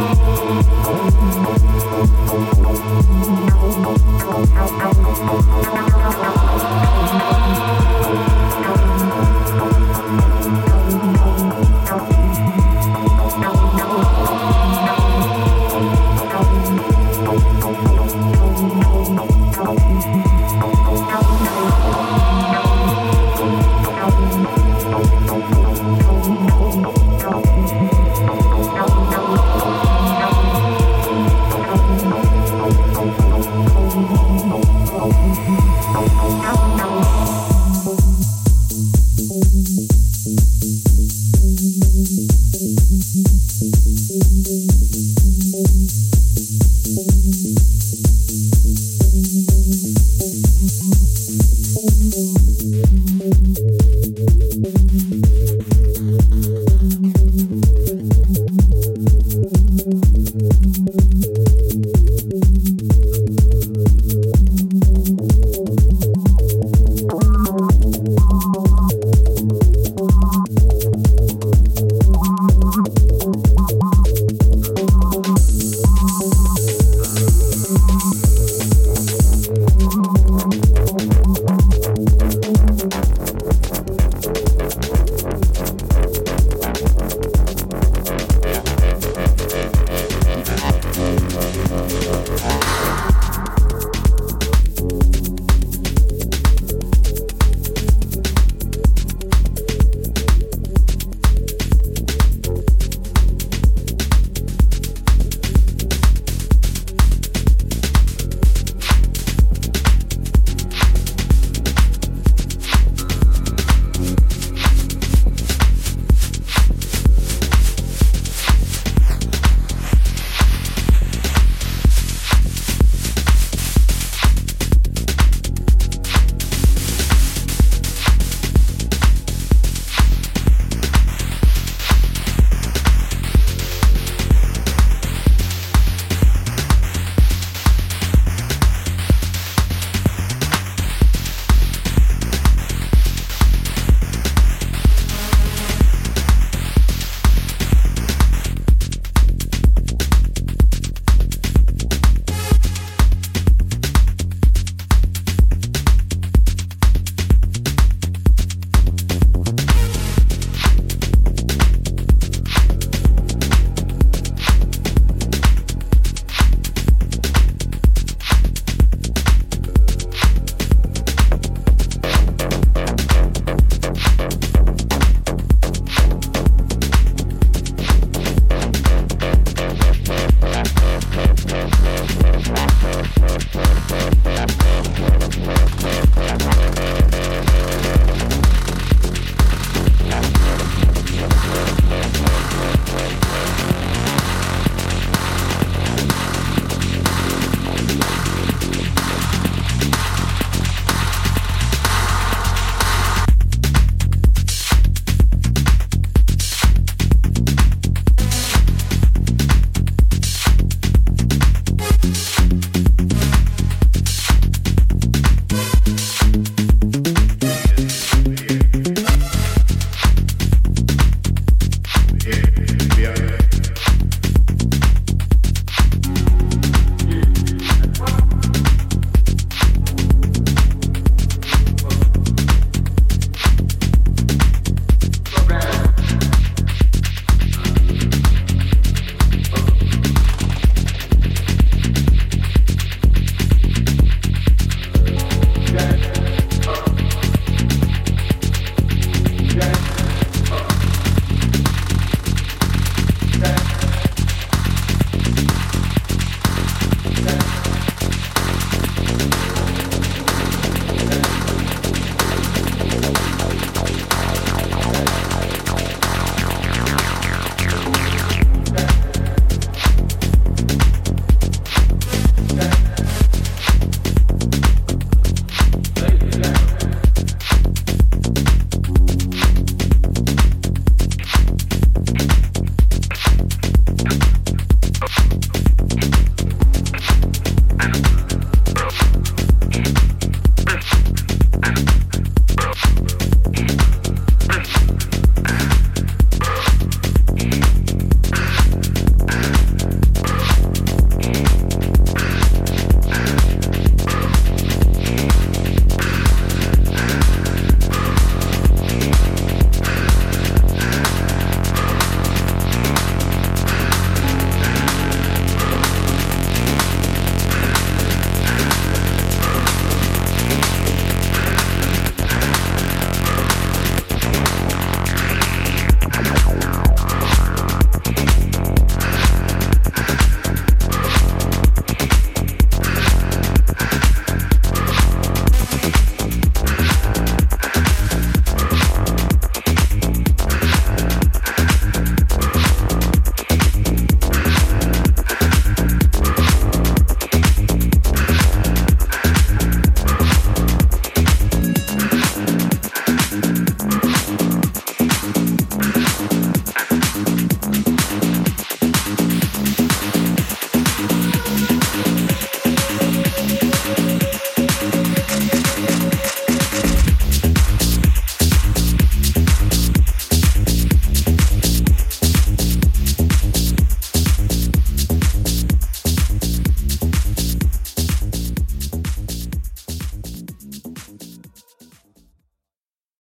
Oh, oh,